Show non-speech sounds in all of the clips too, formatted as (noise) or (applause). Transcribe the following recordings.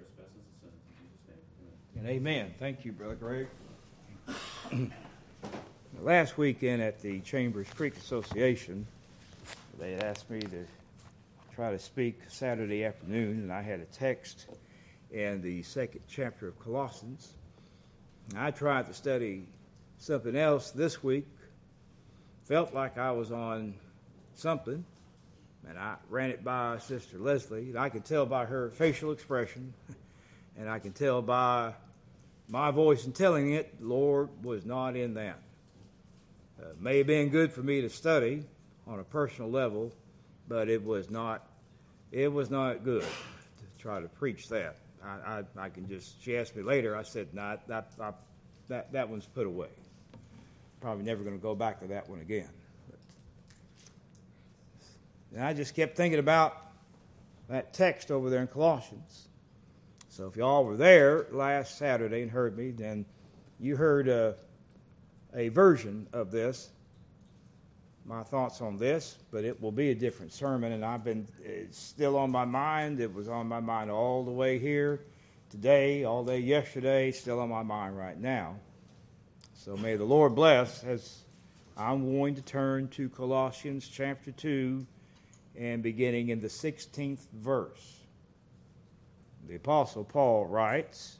trespasses and sins. In Jesus' name, amen. And amen. Thank you, Brother Greg. Last weekend at the Chambers Creek Association, they asked me to try to speak Saturday afternoon, and I had a text in the second chapter of Colossians. I tried to study something else this week, felt like I was on something, and I ran it by Sister Leslie, and I could tell by her facial expression, (laughs) and I can tell by my voice in telling it, Lord was not in that. Uh, may have been good for me to study on a personal level, but it was not. It was not good to try to preach that. I, I, I can just. She asked me later. I said, "No, nah, that, that that one's put away. Probably never going to go back to that one again." And I just kept thinking about that text over there in Colossians. So if y'all were there last Saturday and heard me, then you heard. Uh, a version of this, my thoughts on this, but it will be a different sermon, and I've been it's still on my mind. It was on my mind all the way here today, all day yesterday, still on my mind right now. So may the Lord bless as I'm going to turn to Colossians chapter 2 and beginning in the 16th verse. The Apostle Paul writes,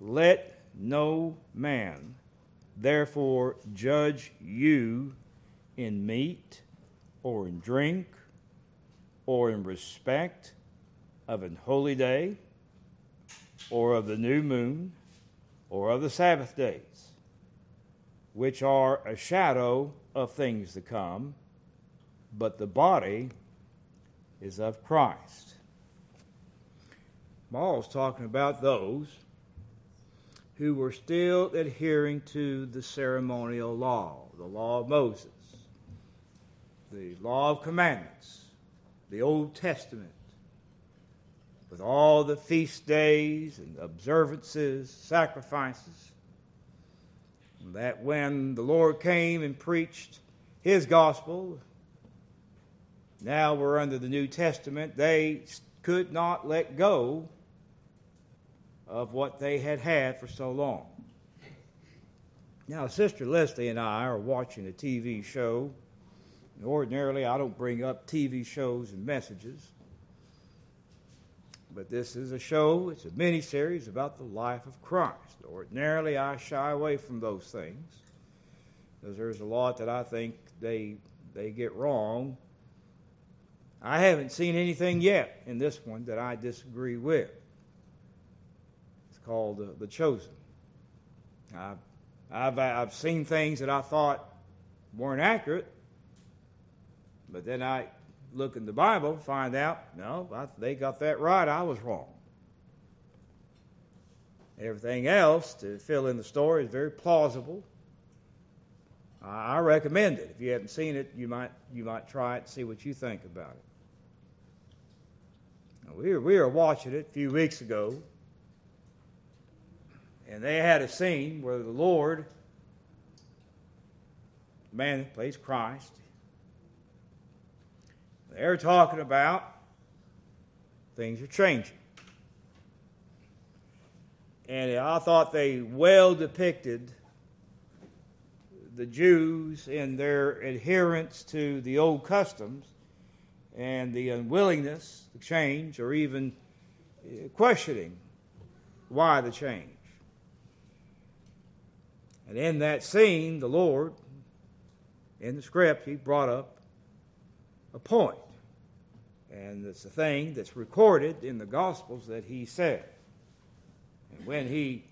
Let no man therefore judge you in meat or in drink or in respect of an holy day or of the new moon or of the Sabbath days, which are a shadow of things to come, but the body is of Christ. Paul's talking about those who were still adhering to the ceremonial law, the law of Moses, the law of commandments, the Old Testament, with all the feast days and observances, sacrifices. That when the Lord came and preached his gospel, now we're under the New Testament, they could not let go of what they had had for so long. Now, Sister Leslie and I are watching a TV show. And ordinarily, I don't bring up TV shows and messages. But this is a show, it's a mini series about the life of Christ. Ordinarily, I shy away from those things because there's a lot that I think they, they get wrong. I haven't seen anything yet in this one that I disagree with It's called uh, The Chosen. I've, I've, I've seen things that I thought weren't accurate, but then I look in the Bible, find out, no, I, they got that right, I was wrong. Everything else to fill in the story is very plausible. I, recommend it. If you haven't seen it, you might, you might try it and see what you think about it. We, were, we were watching it a few weeks ago, and they had a scene where the Lord, the man that plays Christ, they're talking about things are changing. And I thought they well depicted the Jews in their adherence to the old customs and the unwillingness to change or even questioning why the change. And in that scene, the Lord, in the script, he brought up a point. And it's a thing that's recorded in the Gospels that he said. And when he,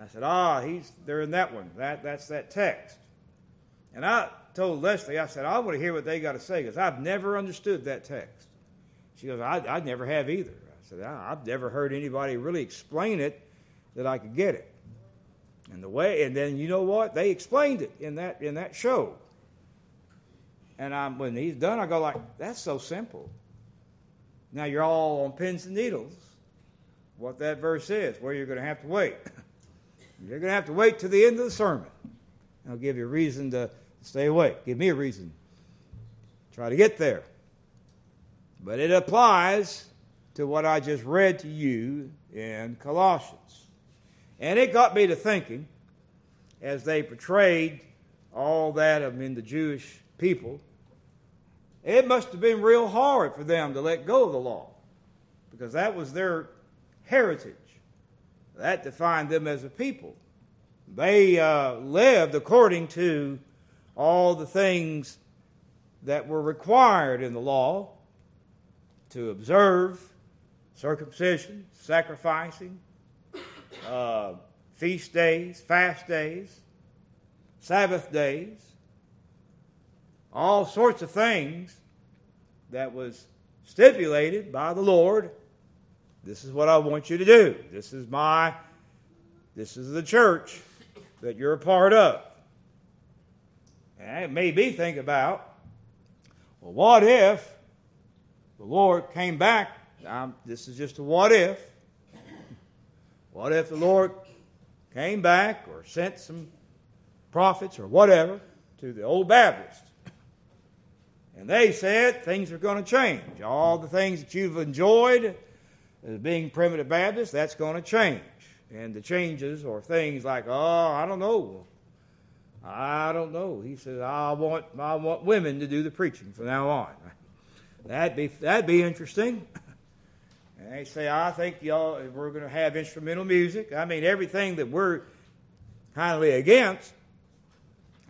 I said, ah, he's they're in that one. That that's that text. And I told Leslie, I said, I want to hear what they got to say because I've never understood that text. She goes, I, I never have either. I said, I've never heard anybody really explain it that I could get it. And the way, and then you know what? They explained it in that in that show. And I'm when he's done, I go like, "That's so simple." Now you're all on pins and needles. What that verse is, where you're going to have to wait. (laughs) you're going to have to wait to the end of the sermon. I'll give you a reason to stay awake. Give me a reason. Try to get there. But it applies to what I just read to you in Colossians. And it got me to thinking as they portrayed all that of in the Jewish people, it must have been real hard for them to let go of the law because that was their heritage. That defined them as a people. They uh, lived according to all the things that were required in the law to observe circumcision, sacrificing, uh, feast days, fast days, Sabbath days, all sorts of things that was stipulated by the Lord. This is what I want you to do. This is my, this is the church that you're a part of. Eh, Made me think about, well, what if the Lord came back? Now, this is just a what if. What if the Lord came back or sent some prophets or whatever to the old Baptists? And they said things are going to change. All the things that you've enjoyed as being primitive Baptists, that's going to change. And the changes are things like, oh, I don't know. I don't know. He said, I want, I want women to do the preaching from now on. That'd be, that'd be interesting. And they say, I think y'all, we're going to have instrumental music. I mean, everything that we're kindly against.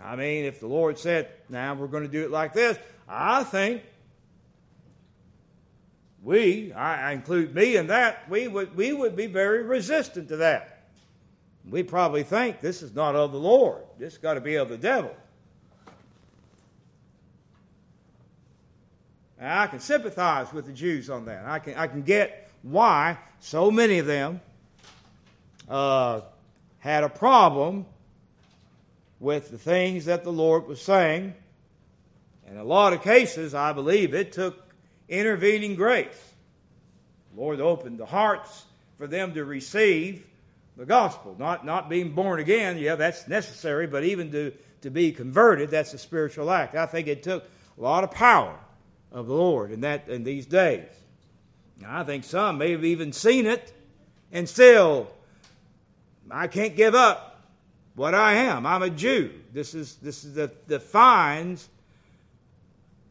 I mean, if the Lord said, now we're going to do it like this, I think we, I include me in that, we would, we would be very resistant to that. We probably think this is not of the Lord. This has got to be of the devil. Now, I can sympathize with the Jews on that. I can, I can get why so many of them uh, had a problem with the things that the Lord was saying. In a lot of cases, I believe it took intervening grace. The Lord opened the hearts for them to receive the gospel. Not, not being born again, yeah, that's necessary, but even to, to be converted, that's a spiritual act. I think it took a lot of power of the Lord in, that, in these days. Now, I think some may have even seen it and still, I can't give up what I am. I'm a Jew. This is this is the defines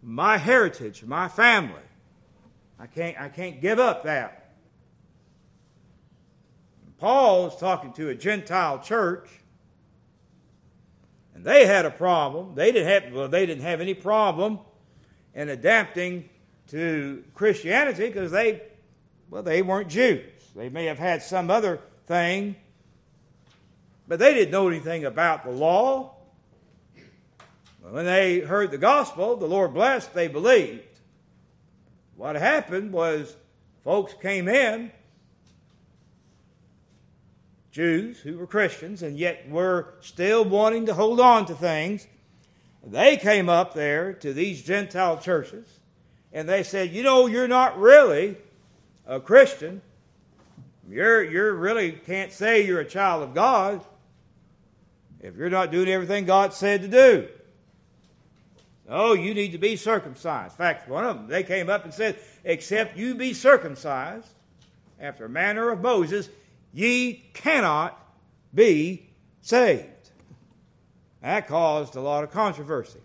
my heritage, my family. I can't I can't give up that. Paul is talking to a Gentile church, and they had a problem. They didn't have well, they didn't have any problem in adapting to Christianity because they well they weren't Jews. They may have had some other thing but they didn't know anything about the law. When they heard the gospel, the Lord blessed, they believed. What happened was folks came in, Jews who were Christians and yet were still wanting to hold on to things. They came up there to these Gentile churches and they said, You know, you're not really a Christian. You're, you're really can't say you're a child of God if you're not doing everything God said to do. Oh, you need to be circumcised. In fact, one of them, they came up and said, Except you be circumcised after manner of Moses, ye cannot be saved. That caused a lot of controversy.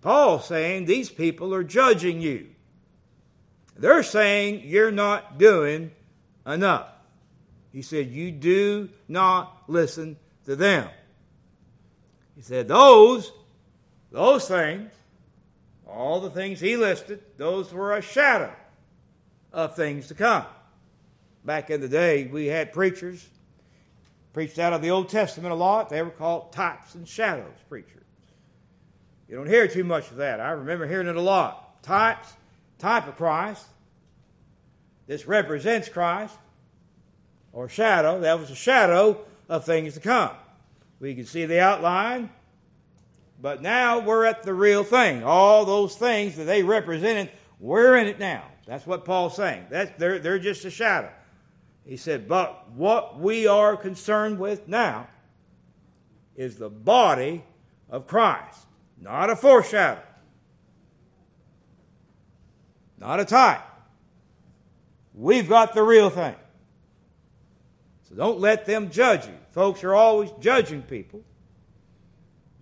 Paul's saying these people are judging you. They're saying you're not doing enough. He said, You do not listen to them. He said, Those, those things, all the things he listed, those were a shadow of things to come. Back in the day, we had preachers preached out of the Old Testament a lot. They were called types and shadows preachers. You don't hear too much of that. I remember hearing it a lot. Types, type of Christ. This represents Christ or shadow. That was a shadow of things to come. We can see the outline, but now we're at the real thing. All those things that they represented, we're in it now. That's what Paul's saying. That's, they're, they're just a shadow. He said, but what we are concerned with now is the body of Christ, not a foreshadow, not a type, we've got the real thing. So don't let them judge you. Folks are always judging people.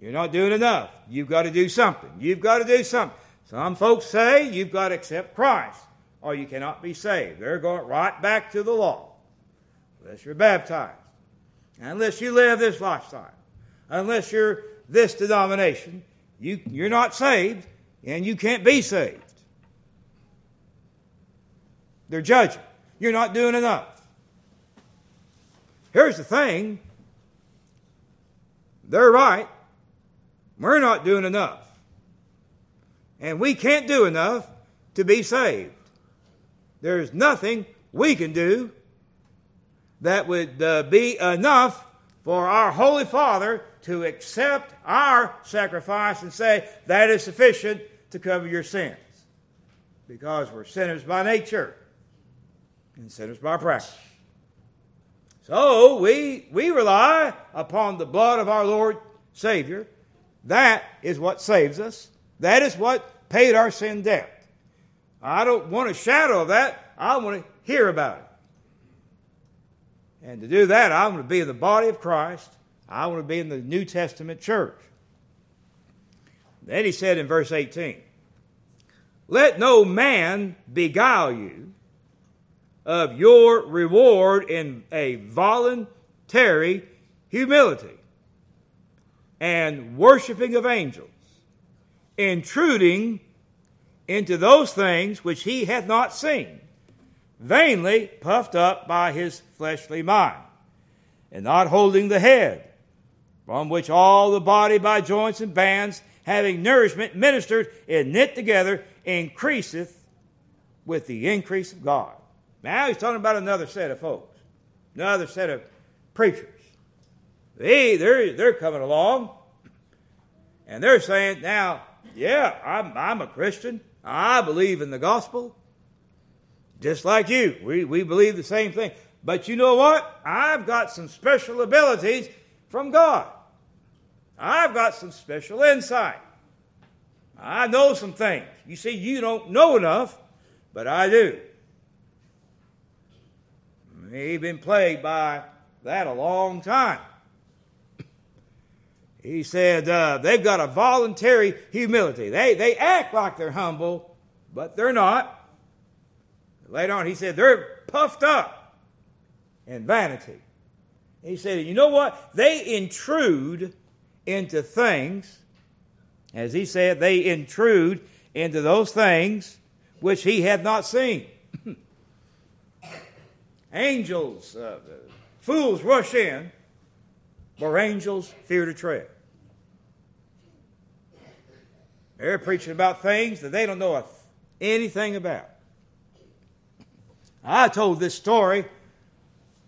You're not doing enough. You've got to do something. You've got to do something. Some folks say you've got to accept Christ or you cannot be saved. They're going right back to the law unless you're baptized, unless you live this lifestyle, unless you're this denomination. You, you're not saved and you can't be saved. They're judging. You're not doing enough. Here's the thing they're right. We're not doing enough. And we can't do enough to be saved. There's nothing we can do that would uh, be enough for our Holy Father to accept our sacrifice and say that is sufficient to cover your sins. Because we're sinners by nature and sinners by practice. So we, we rely upon the blood of our Lord Savior. That is what saves us. That is what paid our sin debt. I don't want a shadow of that. I want to hear about it. And to do that, I want to be in the body of Christ. I want to be in the New Testament church. Then he said in verse 18, Let no man beguile you of your reward in a voluntary humility and worshiping of angels, intruding into those things which he hath not seen, vainly puffed up by his fleshly mind, and not holding the head, from which all the body by joints and bands, having nourishment ministered and knit together, increaseth with the increase of God. Now he's talking about another set of folks, another set of preachers. They, they're, they're coming along, and they're saying, now, yeah, I'm, I'm a Christian. I believe in the gospel, just like you. We, we believe the same thing. But you know what? I've got some special abilities from God. I've got some special insight. I know some things. You see, you don't know enough, but I do. He's been plagued by that a long time. He said uh, they've got a voluntary humility. They, they act like they're humble, but they're not. Later on, he said they're puffed up in vanity. He said, you know what? They intrude into things, as he said, they intrude into those things which he had not seen. (laughs) angels, uh, fools rush in where angels fear to tread. They're preaching about things that they don't know anything about. I told this story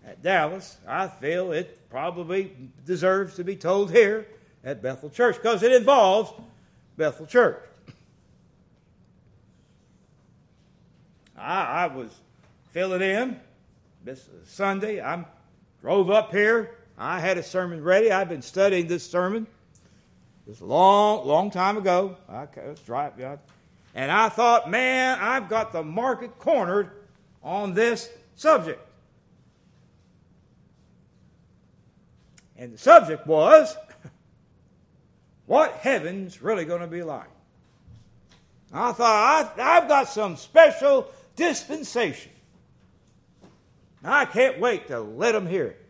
at Dallas. I feel it probably deserves to be told here at Bethel Church because it involves Bethel Church. I, I was filling in this Sunday. I drove up here. I had a sermon ready. I've been studying this sermon. It's a long, long time ago. I was driving, and I thought, man, I've got the market cornered on this subject. And the subject was (laughs) what heaven's really going to be like. I thought, I, have got some special dispensation. I can't wait to let them hear it.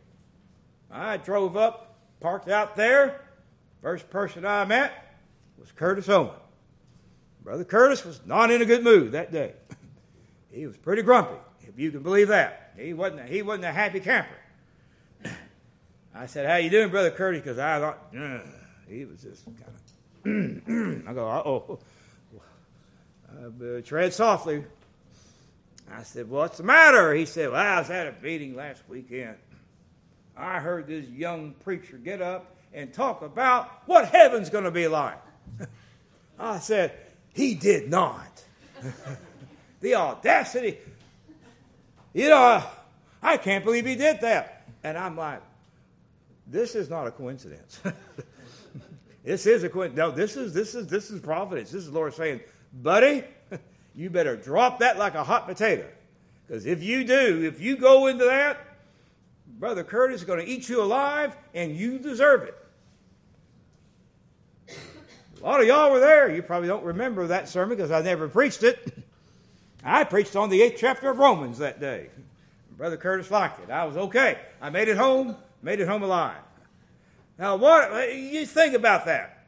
I drove up, parked out there. First person I met was Curtis Owen. Brother Curtis was not in a good mood that day. He was pretty grumpy, if you can believe that. He wasn't, he wasn't a happy camper. I said, "How you doing, brother Curtis?" Because I thought he was just kind of. (clears throat) I go, "Oh, uh, tread softly." I said, "What's the matter?" He said, "Well, I was at a meeting last weekend. I heard this young preacher get up and talk about what heaven's going to be like." (laughs) I said, "He did not." (laughs) the audacity! You know, uh, I can't believe he did that. And I'm like, this is not a coincidence. (laughs) this is a coincidence. No, this is this is this is providence. This is Lord saying, buddy, (laughs) you better drop that like a hot potato. Because if you do, if you go into that, Brother Curtis is going to eat you alive, and you deserve it. A lot of y'all were there. You probably don't remember that sermon because I never preached it. I preached on the eighth chapter of Romans that day. Brother Curtis liked it. I was okay. I made it home, made it home alive. Now, what you think about that?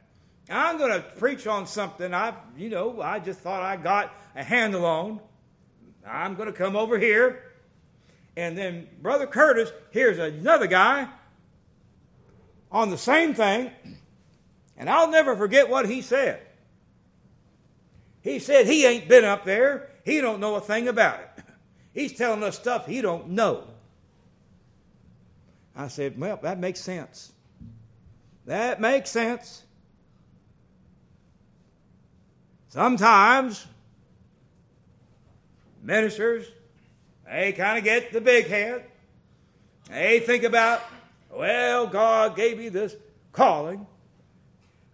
I'm going to preach on something I, you know, I just thought I got a handle on. I'm going to come over here, and then Brother Curtis here's another guy on the same thing, and I'll never forget what he said. He said he ain't been up there. He don't know a thing about it. He's telling us stuff he don't know. I said, well, that makes sense. That makes sense. Sometimes ministers, they kind of get the big head. They think about, well, God gave me this calling.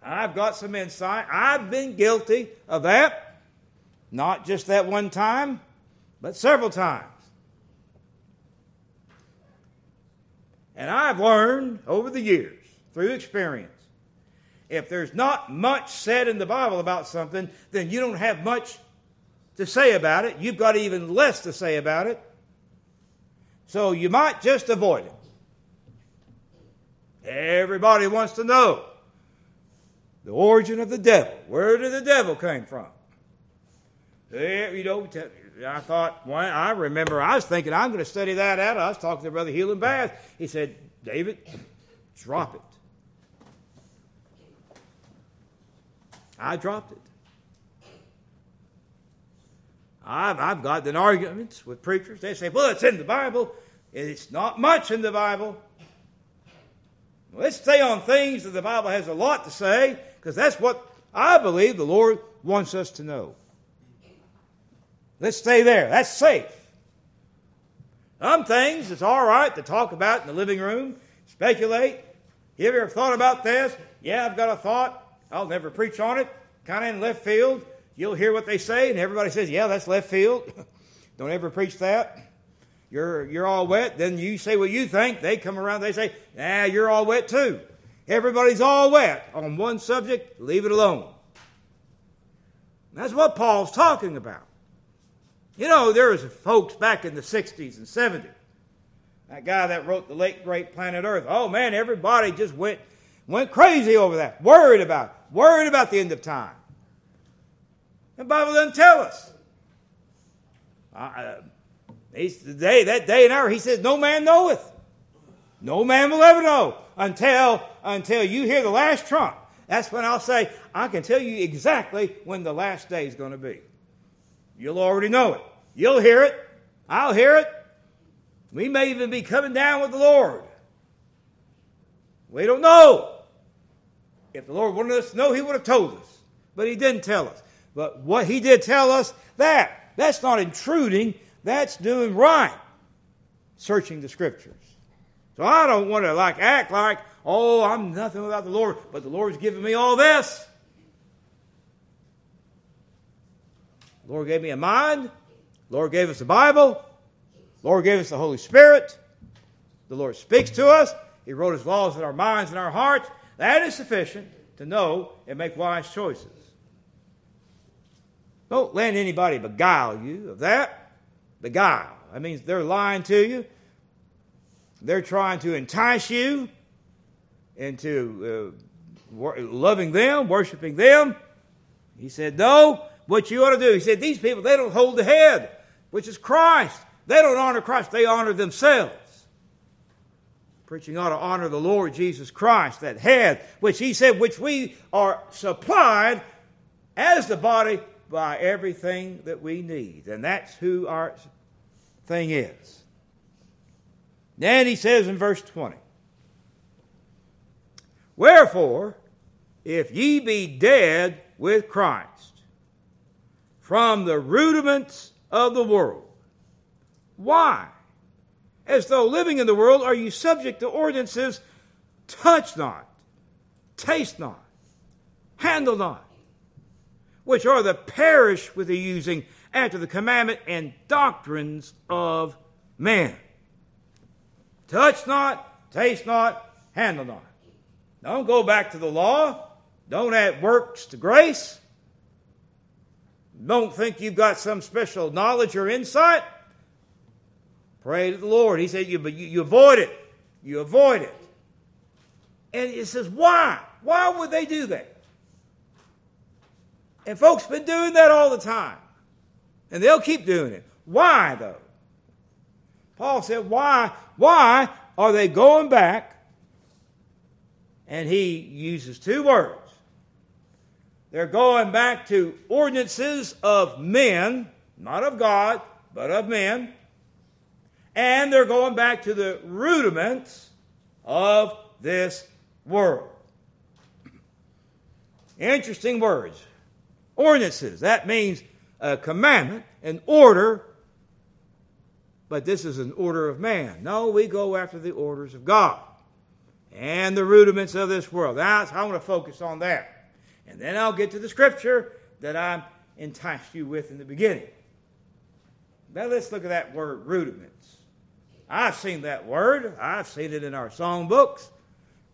I've got some insight. I've been guilty of that. Not just that one time, but several times. And I've learned over the years, through experience, if there's not much said in the Bible about something, then you don't have much to say about it. You've got even less to say about it. So you might just avoid it. Everybody wants to know the origin of the devil. Where did the devil came from? There, you know, I thought, well, I remember I was thinking I'm going to study that out. I was talking to Brother Healing Bath. He said, David, drop it. I dropped it. I've, I've gotten arguments with preachers. They say, well, it's in the Bible. It's not much in the Bible. Let's stay on things that the Bible has a lot to say, because that's what I believe the Lord wants us to know. Let's stay there. That's safe. Some things it's all right to talk about in the living room, speculate. Have You ever thought about this? Yeah, I've got a thought. I'll never preach on it. Kind of in left field. You'll hear what they say, and everybody says, Yeah, that's left field. (laughs) Don't ever preach that. You're, you're all wet. Then you say what you think. They come around, they say, Nah, you're all wet too. Everybody's all wet on one subject. Leave it alone. That's what Paul's talking about. You know, there was folks back in the 60s and 70s. That guy that wrote the late great planet Earth. Oh man, everybody just went went crazy over that. Worried about it. Worried about the end of time. The Bible doesn't tell us. Uh, he's, the day, that day and hour, he says, No man knoweth. No man will ever know until, until you hear the last trump. That's when I'll say, I can tell you exactly when the last day is going to be. You'll already know it. You'll hear it. I'll hear it. We may even be coming down with the Lord. We don't know. If the Lord wanted us to know, He would have told us. But He didn't tell us. But what He did tell us, that, that's not intruding, that's doing right. Searching the Scriptures. So I don't want to like act like, oh, I'm nothing without the Lord, but the Lord's given me all this. The Lord gave me a mind. Lord gave us the Bible. Lord gave us the Holy Spirit. The Lord speaks to us. He wrote His laws in our minds and our hearts. That is sufficient to know and make wise choices. Don't let anybody beguile you of that. Beguile. That means they're lying to you. They're trying to entice you into uh, loving them, worshiping them. He said, No, what you ought to do. He said, These people, they don't hold the head, which is Christ. They don't honor Christ, they honor themselves. Preaching ought to honor the Lord Jesus Christ, that head, which he said, which we are supplied as the body by everything that we need. And that's who our thing is. Then he says in verse 20 Wherefore, if ye be dead with Christ from the rudiments of the world, why? As though living in the world, are you subject to ordinances touch not, taste not, handle not, which are the perish with the using, after the commandment and doctrines of man. Touch not, taste not, handle not. Don't go back to the law. Don't add works to grace. Don't think you've got some special knowledge or insight. Pray to the Lord. He said, you, but you, you avoid it. You avoid it. And it says, why? Why would they do that? And folks been doing that all the time. And they'll keep doing it. Why though? Paul said, why? Why are they going back? And he uses two words. They're going back to ordinances of men, not of God, but of men. And they're going back to the rudiments of this world. Interesting words. Ordinances. That means a commandment, an order, but this is an order of man. No, we go after the orders of God and the rudiments of this world. That's I want to focus on that. And then I'll get to the scripture that I enticed you with in the beginning. Now let's look at that word rudiments. I've seen that word. I've seen it in our songbooks.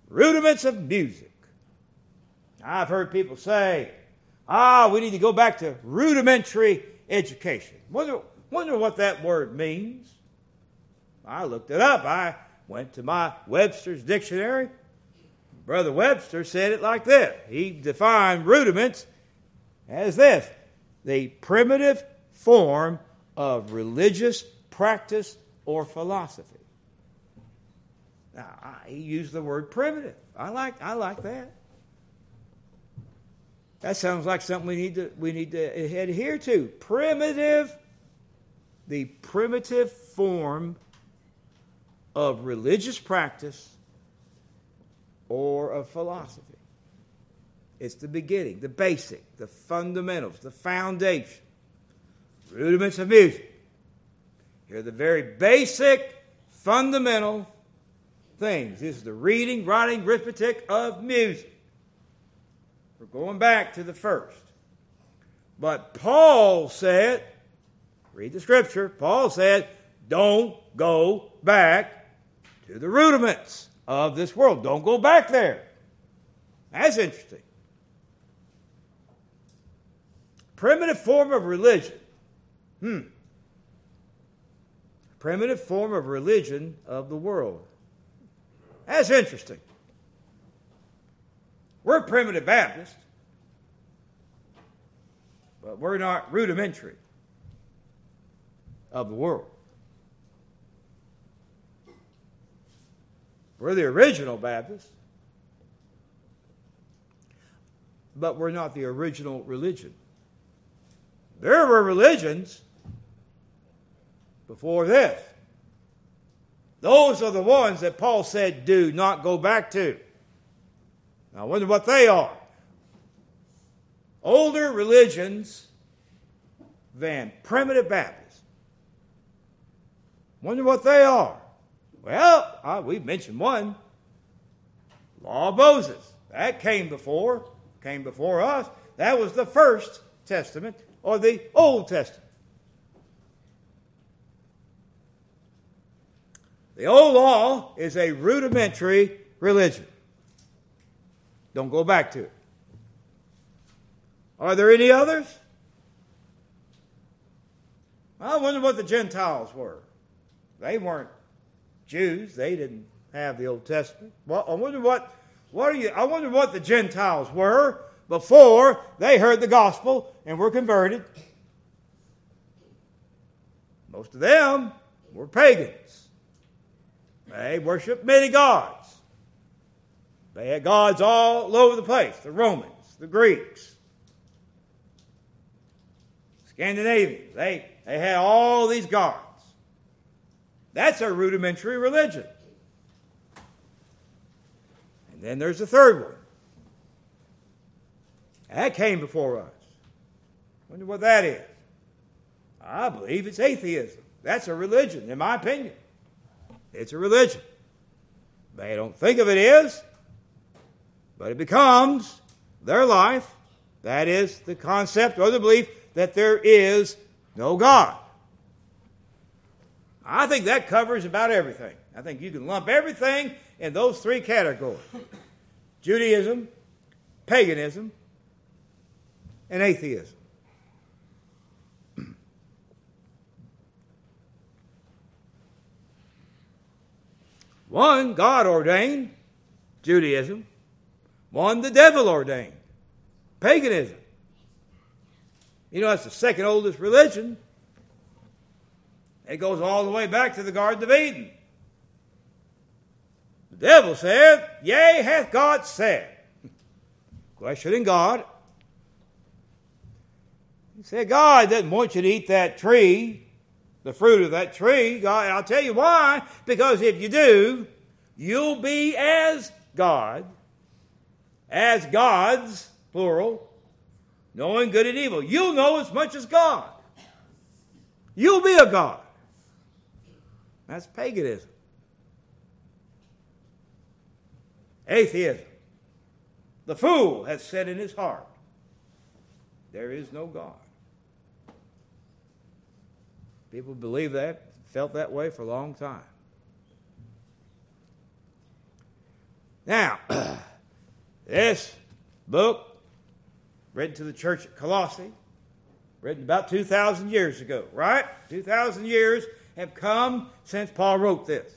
Rudiments of music. I've heard people say, ah, we need to go back to rudimentary education. Wonder, wonder what that word means. I looked it up. I went to my Webster's dictionary. Brother Webster said it like this. He defined rudiments as this the primitive form of religious practice or philosophy. Now, I, he used the word primitive. I like, I like that. That sounds like something we need to, we need to adhere to. Primitive, the primitive form of religious practice or of philosophy. It's the beginning, the basic, the fundamentals, the foundation, rudiments of music. Here are the very basic, fundamental things. This is the reading, writing, arithmetic of music. We're going back to the first. But Paul said, read the scripture, Paul said, don't go back to the rudiments of this world. Don't go back there. That's interesting. Primitive form of religion. Hmm. Primitive form of religion of the world. That's interesting. We're primitive Baptists, but we're not rudimentary of the world. We're the original Baptists, but we're not the original religion. There were religions before this. Those are the ones that Paul said, do not go back to. I wonder what they are. Older religions than primitive Baptists. Wonder what they are. Well, uh, we mentioned one. Law of Moses. That came before, came before us. That was the first testament or the Old Testament. The old law is a rudimentary religion. Don't go back to it. Are there any others? I wonder what the Gentiles were. They weren't Jews. They didn't have the Old Testament. Well, I wonder what what are you I wonder what the Gentiles were before they heard the gospel and were converted. Most of them were pagans. They worshiped many gods. They had gods all over the place the Romans, the Greeks, Scandinavians. They, they had all these gods. That's a rudimentary religion. And then there's the third one. That came before us. Wonder what that is. I believe it's atheism. That's a religion, in my opinion. It's a religion. They don't think of it as, but it becomes their life. That is the concept or the belief that there is no God. I think that covers about everything. I think you can lump everything in those three categories Judaism, paganism, and atheism. One, God ordained, Judaism. One, the devil ordained, paganism. You know, that's the second oldest religion. It goes all the way back to the Garden of Eden. The devil said, Yea, hath God said. (laughs) Questioning God. He said, God doesn't want you to eat that tree, the fruit of that tree. God, I'll tell you why. Because if you do, you'll be as God, as gods, plural, knowing good and evil. You'll know as much as God. You'll be a God. That's paganism. Atheism. The fool has said in his heart, There is no God. People believe that, felt that way for a long time. Now, (clears throat) this book, written to the church at Colossae, written about 2,000 years ago, right? 2,000 years have come since Paul wrote this.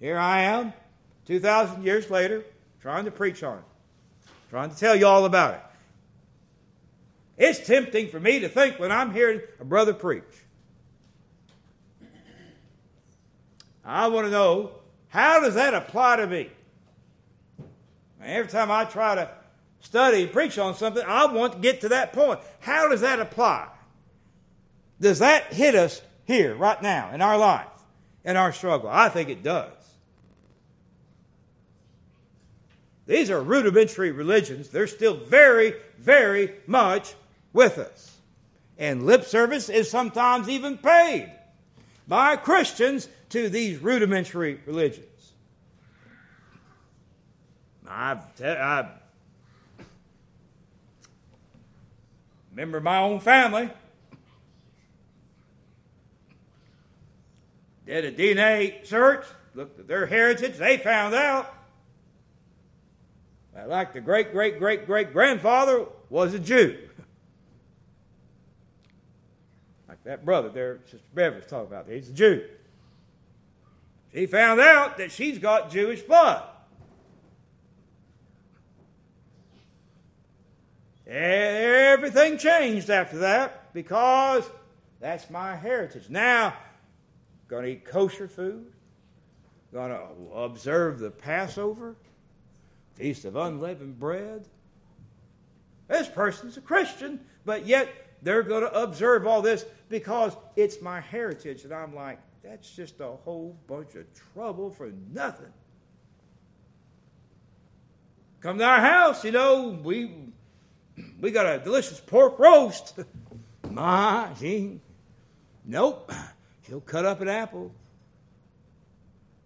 Here I am, 2,000 years later, trying to preach on it, trying to tell you all about it. It's tempting for me to think when I'm hearing a brother preach. I want to know how does that apply to me? Every time I try to study and preach on something, I want to get to that point. How does that apply? Does that hit us here, right now, in our life, in our struggle? I think it does. These are rudimentary religions. They're still very, very much with us. And lip service is sometimes even paid by Christians to these rudimentary religions. I've, I remember my own family. Did a DNA search, looked at their heritage, they found out that, like the great great great great grandfather, was a Jew. (laughs) Like that brother there, Sister Beverly's talking about, he's a Jew. She found out that she's got Jewish blood. Everything changed after that because that's my heritage. Now, going to eat kosher food, going to observe the Passover, Feast of Unleavened Bread. This person's a Christian, but yet they're going to observe all this because it's my heritage. And I'm like, that's just a whole bunch of trouble for nothing. Come to our house, you know, we we got a delicious pork roast. (laughs) My, she, nope. She'll cut up an apple.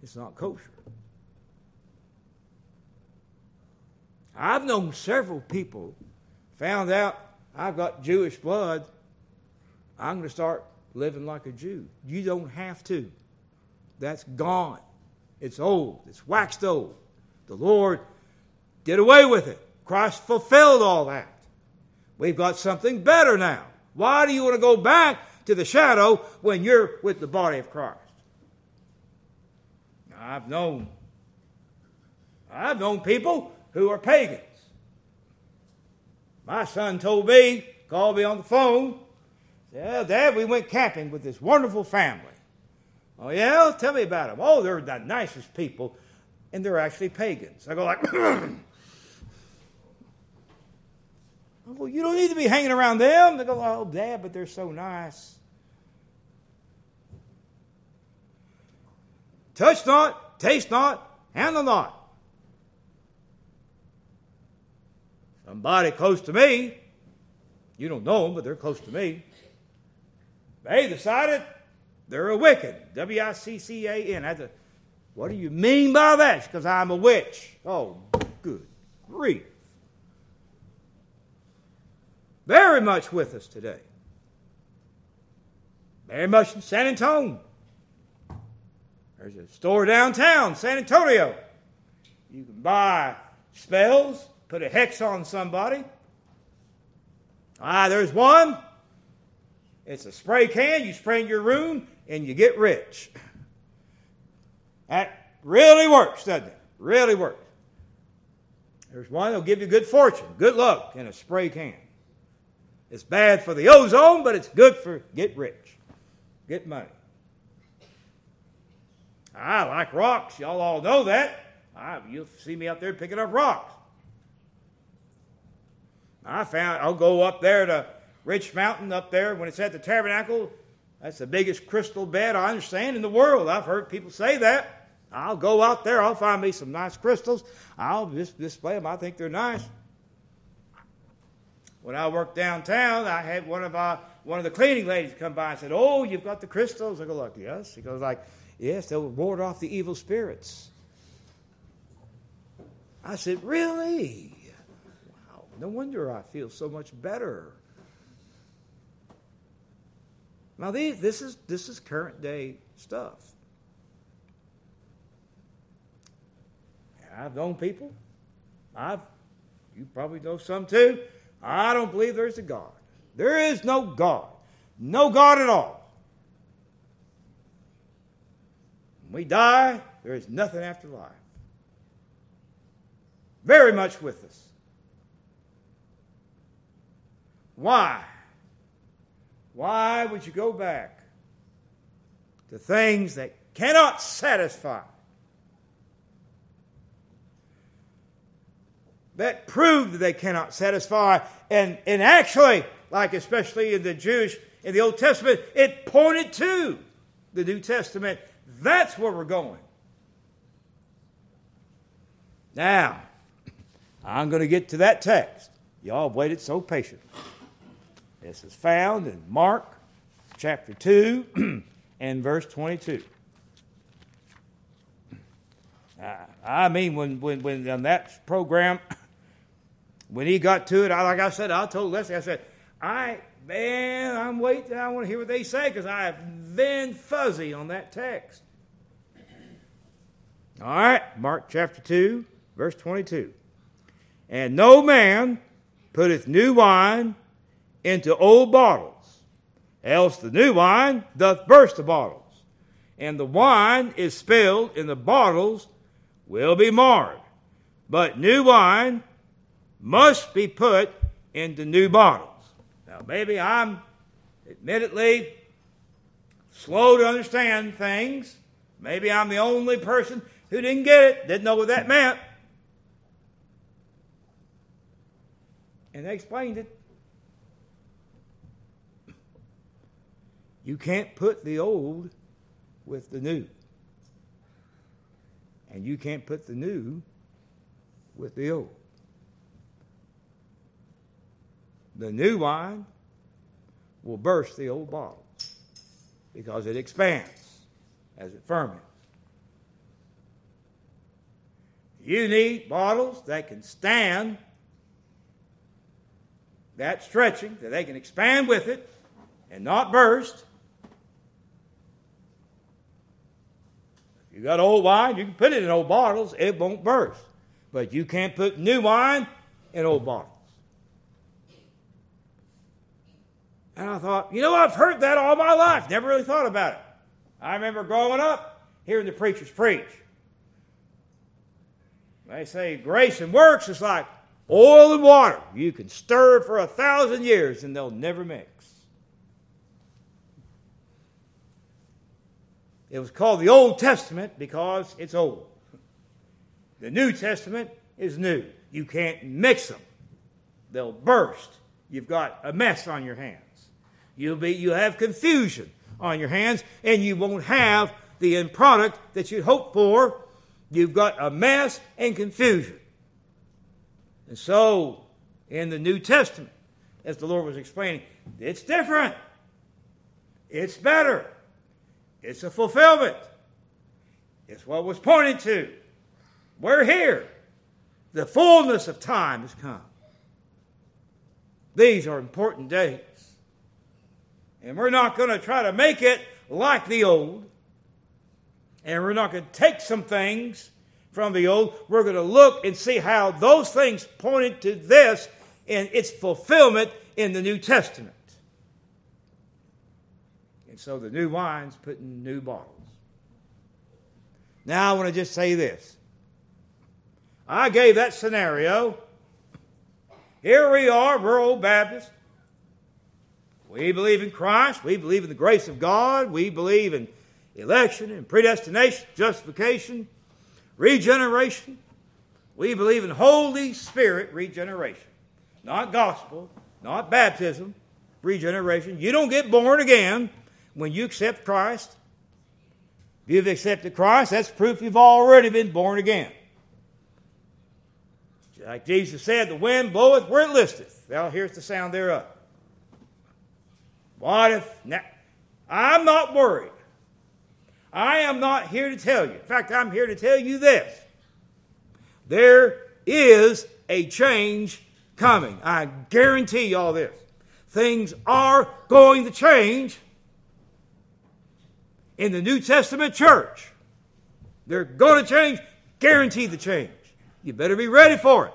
It's not kosher. I've known several people found out I've got Jewish blood. I'm going to start living like a Jew. You don't have to. That's gone. It's old. It's waxed old. The Lord did away with it. Christ fulfilled all that. We've got something better now. Why do you want to go back to the shadow when you're with the body of Christ? I've known I've known people who are pagans. My son told me, called me on the phone, said, Dad, we went camping with this wonderful family. Oh, yeah? Tell me about them. Oh, they're the nicest people, and they're actually pagans. I go like, (clears throat) Well, you don't need to be hanging around them. They go, oh, Dad, but they're so nice. Touch not, taste not, handle not. Somebody close to me, you don't know them, but they're close to me. They decided they're a Wiccan. W I C C A N. What do you mean by that? Because I'm a witch. Oh, good grief very much with us today. very much in San Antonio. There's a store downtown, San Antonio. You can buy spells, put a hex on somebody. Ah, there's one. It's a spray can. You spray in your room and you get rich. That really works, doesn't it? Really works. There's one that'll give you good fortune, good luck in a spray can. It's bad for the ozone, but it's good for get rich, get money. I like rocks. Y'all all know that. I, you'll see me out there picking up rocks. I found I'll go up there to Rich Mountain up there when it's at the tabernacle. That's the biggest crystal bed I understand in the world. I've heard people say that. I'll go out there. I'll find me some nice crystals. I'll just display them. I think they're nice. When I worked downtown, I had one of our, one of the cleaning ladies come by and said, "Oh, you've got the crystals." I go, "Like yes." She goes, "Like yes, they'll ward off the evil spirits." I said, "Really?" Wow. No wonder I feel so much better. Now, these, this is this is current day stuff. I've known people. I've you probably know some too. I don't believe there's a God. There is no God. No God at all. When we die, there is nothing after life. Very much with us. Why? Why would you go back to things that cannot satisfy? That prove that they cannot satisfy. And, and actually, like especially in the Jewish, in the Old Testament, it pointed to the New Testament. That's where we're going. Now, I'm going to get to that text. Y'all have waited so patiently. This is found in Mark chapter 2 (clears throat) and verse 22. I mean, when, when, when on that program, when he got to it, I, like I said, I told Leslie, I said, I, man, I'm waiting. I want to hear what they say because I have been fuzzy on that text. All right, Mark chapter 2, verse 22. And no man putteth new wine into old bottles, else the new wine doth burst the bottles, and the wine is spilled in the bottles will be marred. But new wine must be put into new bottles. Now, maybe I'm admittedly slow to understand things. Maybe I'm the only person who didn't get it, didn't know what that meant. And they explained it. You can't put the old with the new. And you can't put the new with the old. The new wine will burst the old bottle because it expands as it ferments. You need bottles that can stand that stretching, that they can expand with it and not burst. If you got old wine, you can put it in old bottles, it won't burst. But you can't put new wine in old bottles. And I thought, you know, I've heard that all my life, never really thought about it. I remember growing up hearing the preachers preach. They say grace and works is like oil and water. You can stir it for a thousand years and they'll never mix. It was called the Old Testament because it's old. The New Testament is new. You can't mix them. They'll burst. You've got a mess on your hands. You'll be you have confusion on your hands and you won't have the end product that you hope for. You've got a mess and confusion. And so in the New Testament, as the Lord was explaining, it's different. It's better. It's a fulfillment. It's what was pointed to. We're here. The fullness of time has come. These are important days. And we're not going to try to make it like the old. And we're not going to take some things from the old. We're going to look and see how those things pointed to this and its fulfillment in the New Testament. And so the new wine's put in new bottles. Now I want to just say this. I gave that scenario. Here we are, old Baptists. We believe in Christ. We believe in the grace of God. We believe in election and predestination, justification, regeneration. We believe in Holy Spirit regeneration. Not gospel, not baptism, regeneration. You don't get born again when you accept Christ. If you've accepted Christ, that's proof you've already been born again. Like Jesus said, the wind bloweth where it listeth. Thou hearest the sound thereof. What if now? I'm not worried. I am not here to tell you. In fact, I'm here to tell you this. There is a change coming. I guarantee you all this. Things are going to change in the New Testament church. They're going to change. Guarantee the change. You better be ready for it.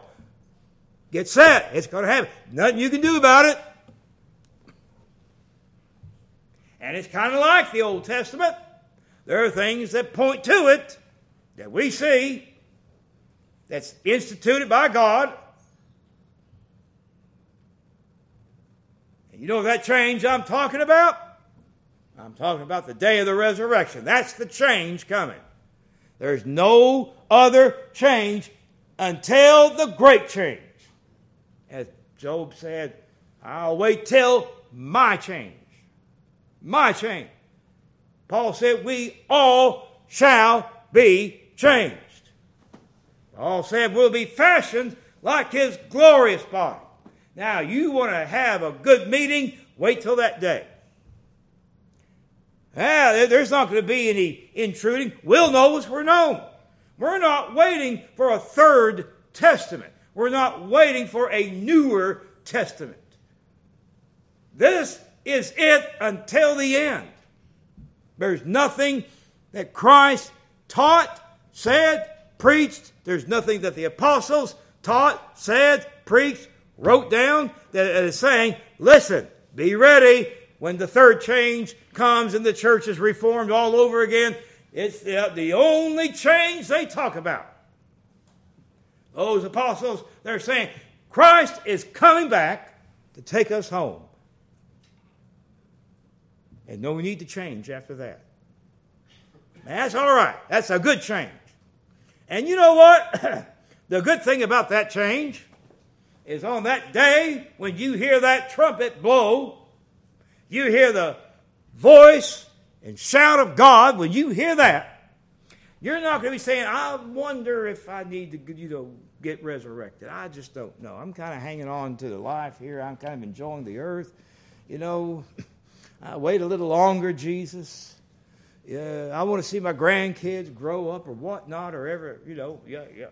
Get set. It's going to happen. Nothing you can do about it. And it's kind of like the Old Testament. There are things that point to it that we see that's instituted by God. And you know that change I'm talking about? I'm talking about the day of the resurrection. That's the change coming. There's no other change until the great change. As Job said, I'll wait till my change. My change. Paul said, We all shall be changed. Paul said, We'll be fashioned like his glorious body. Now, you want to have a good meeting, wait till that day. Ah, there's not going to be any intruding. We'll know as we're known. We're not waiting for a third testament. We're not waiting for a newer testament. This is it until the end. There's nothing that Christ taught, said, preached. There's nothing that the apostles taught, said, preached, wrote down that is saying, listen, be ready when the third change comes and the church is reformed all over again. It's the, the only change they talk about. Those apostles, they're saying, Christ is coming back to take us home. And no need to change after that. That's all right. That's a good change. And you know what? (clears throat) the good thing about that change is on that day when you hear that trumpet blow, you hear the voice and shout of God, when you hear that, you're not going to be saying, I wonder if I need to you know, get resurrected. I just don't know. I'm kind of hanging on to the life here. I'm kind of enjoying the earth. You know, I wait a little longer, Jesus. Yeah, I want to see my grandkids grow up or whatnot or ever, you know, yeah, yeah.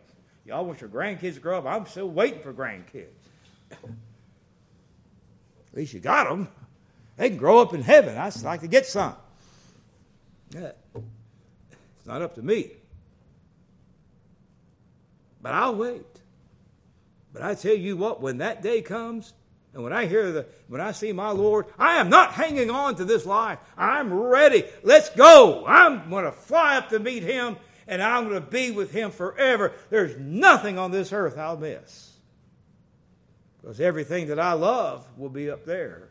Y'all want your grandkids to grow up. I'm still waiting for grandkids. At least you got them. They can grow up in heaven. I'd like to get some. Yeah. It's not up to me. But I'll wait. But I tell you what, when that day comes, and when I hear the, when I see my Lord, I am not hanging on to this life. I'm ready. Let's go. I'm going to fly up to meet Him, and I'm going to be with Him forever. There's nothing on this earth I'll miss. Because everything that I love will be up there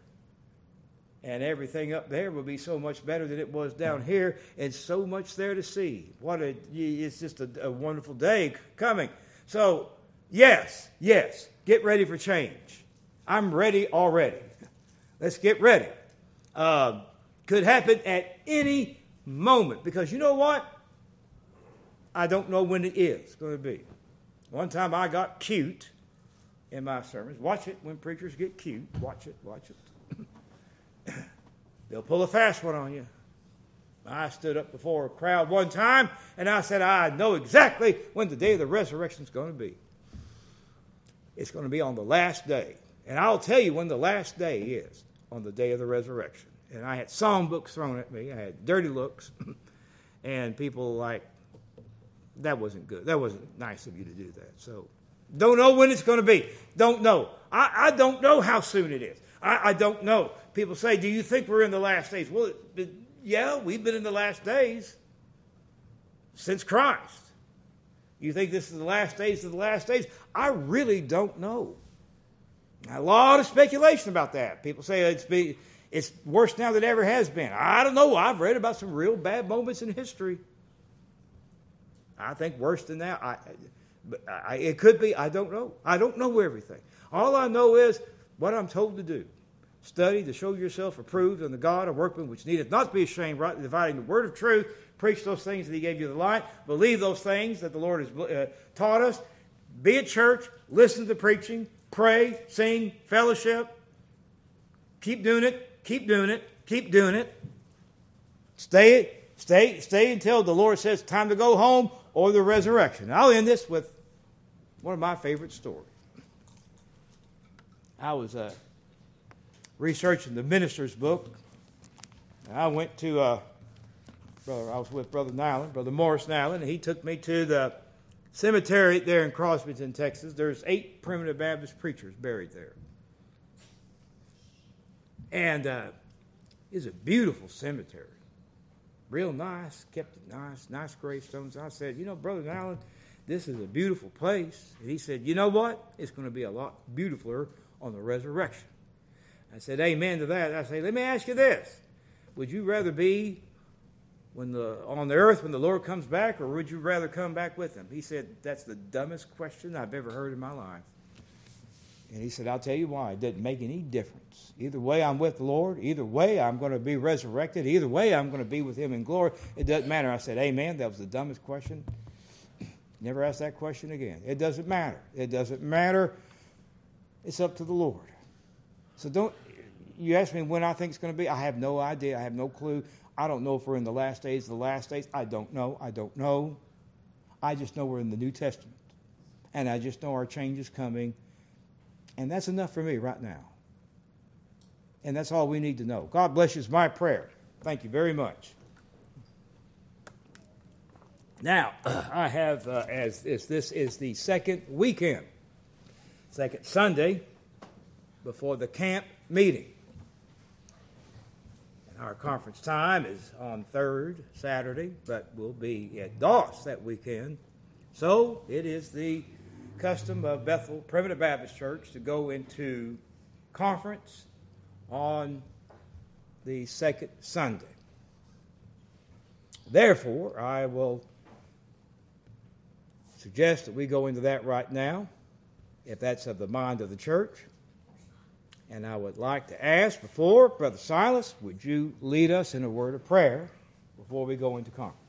and everything up there will be so much better than it was down here, and so much there to see. What a, it's just a, a wonderful day coming. So, yes, yes, get ready for change. I'm ready already. Let's get ready. Uh, could happen at any moment because you know what? I don't know when it is going to be. One time I got cute in my sermons. Watch it when preachers get cute. Watch it, watch it. (coughs) They'll pull a fast one on you. I stood up before a crowd one time and I said, I know exactly when the day of the resurrection is going to be. It's going to be on the last day. And I'll tell you when the last day is on the day of the resurrection. and I had song books thrown at me. I had dirty looks, (clears throat) and people like that wasn't good. That wasn't nice of you to do that. So don't know when it's going to be. Don't know. I, I don't know how soon it is. I, I don't know. People say, "Do you think we're in the last days?" Well, it, it, yeah, we've been in the last days since Christ. You think this is the last days of the last days? I really don't know. A lot of speculation about that. People say it's be, it's worse now than it ever has been. I don't know. I've read about some real bad moments in history. I think worse than that. I, I, it could be. I don't know. I don't know everything. All I know is what I'm told to do. Study to show yourself approved unto God, a workman which needeth not to be ashamed, rightly dividing the word of truth. Preach those things that He gave you the light. Believe those things that the Lord has uh, taught us. Be at church. Listen to the preaching. Pray. Sing. Fellowship. Keep doing it. Keep doing it. Keep doing it. Stay. Stay. Stay until the Lord says time to go home or the resurrection. I'll end this with one of my favorite stories. I was uh, researching the minister's book. I went to uh, brother. I was with Brother Nyland, Brother Morris Nyland, and he took me to the cemetery there in Crosbyton, Texas. There's eight primitive Baptist preachers buried there, and uh, it's a beautiful cemetery, real nice, kept it nice, nice gravestones. I said, you know, Brother Allen, this is a beautiful place. And he said, you know what? It's going to be a lot beautifuler on the resurrection. I said, Amen to that. I say, let me ask you this. Would you rather be when the, on the earth when the Lord comes back, or would you rather come back with him? He said, That's the dumbest question I've ever heard in my life. And he said, I'll tell you why. It doesn't make any difference. Either way, I'm with the Lord. Either way, I'm going to be resurrected. Either way, I'm going to be with him in glory. It doesn't matter. I said, Amen. That was the dumbest question. (clears throat) Never ask that question again. It doesn't matter. It doesn't matter. It's up to the Lord. So don't, you ask me when I think it's going to be. I have no idea. I have no clue. I don't know if we're in the last days, the last days. I don't know. I don't know. I just know we're in the New Testament. And I just know our change is coming. And that's enough for me right now. And that's all we need to know. God bless you is my prayer. Thank you very much. Now, (clears throat) I have, uh, as, as this is the second weekend, second Sunday before the camp meeting. Our conference time is on third Saturday, but we'll be at Doss that weekend. So it is the custom of Bethel Primitive Baptist Church to go into conference on the second Sunday. Therefore, I will suggest that we go into that right now, if that's of the mind of the church. And I would like to ask before, Brother Silas, would you lead us in a word of prayer before we go into conference?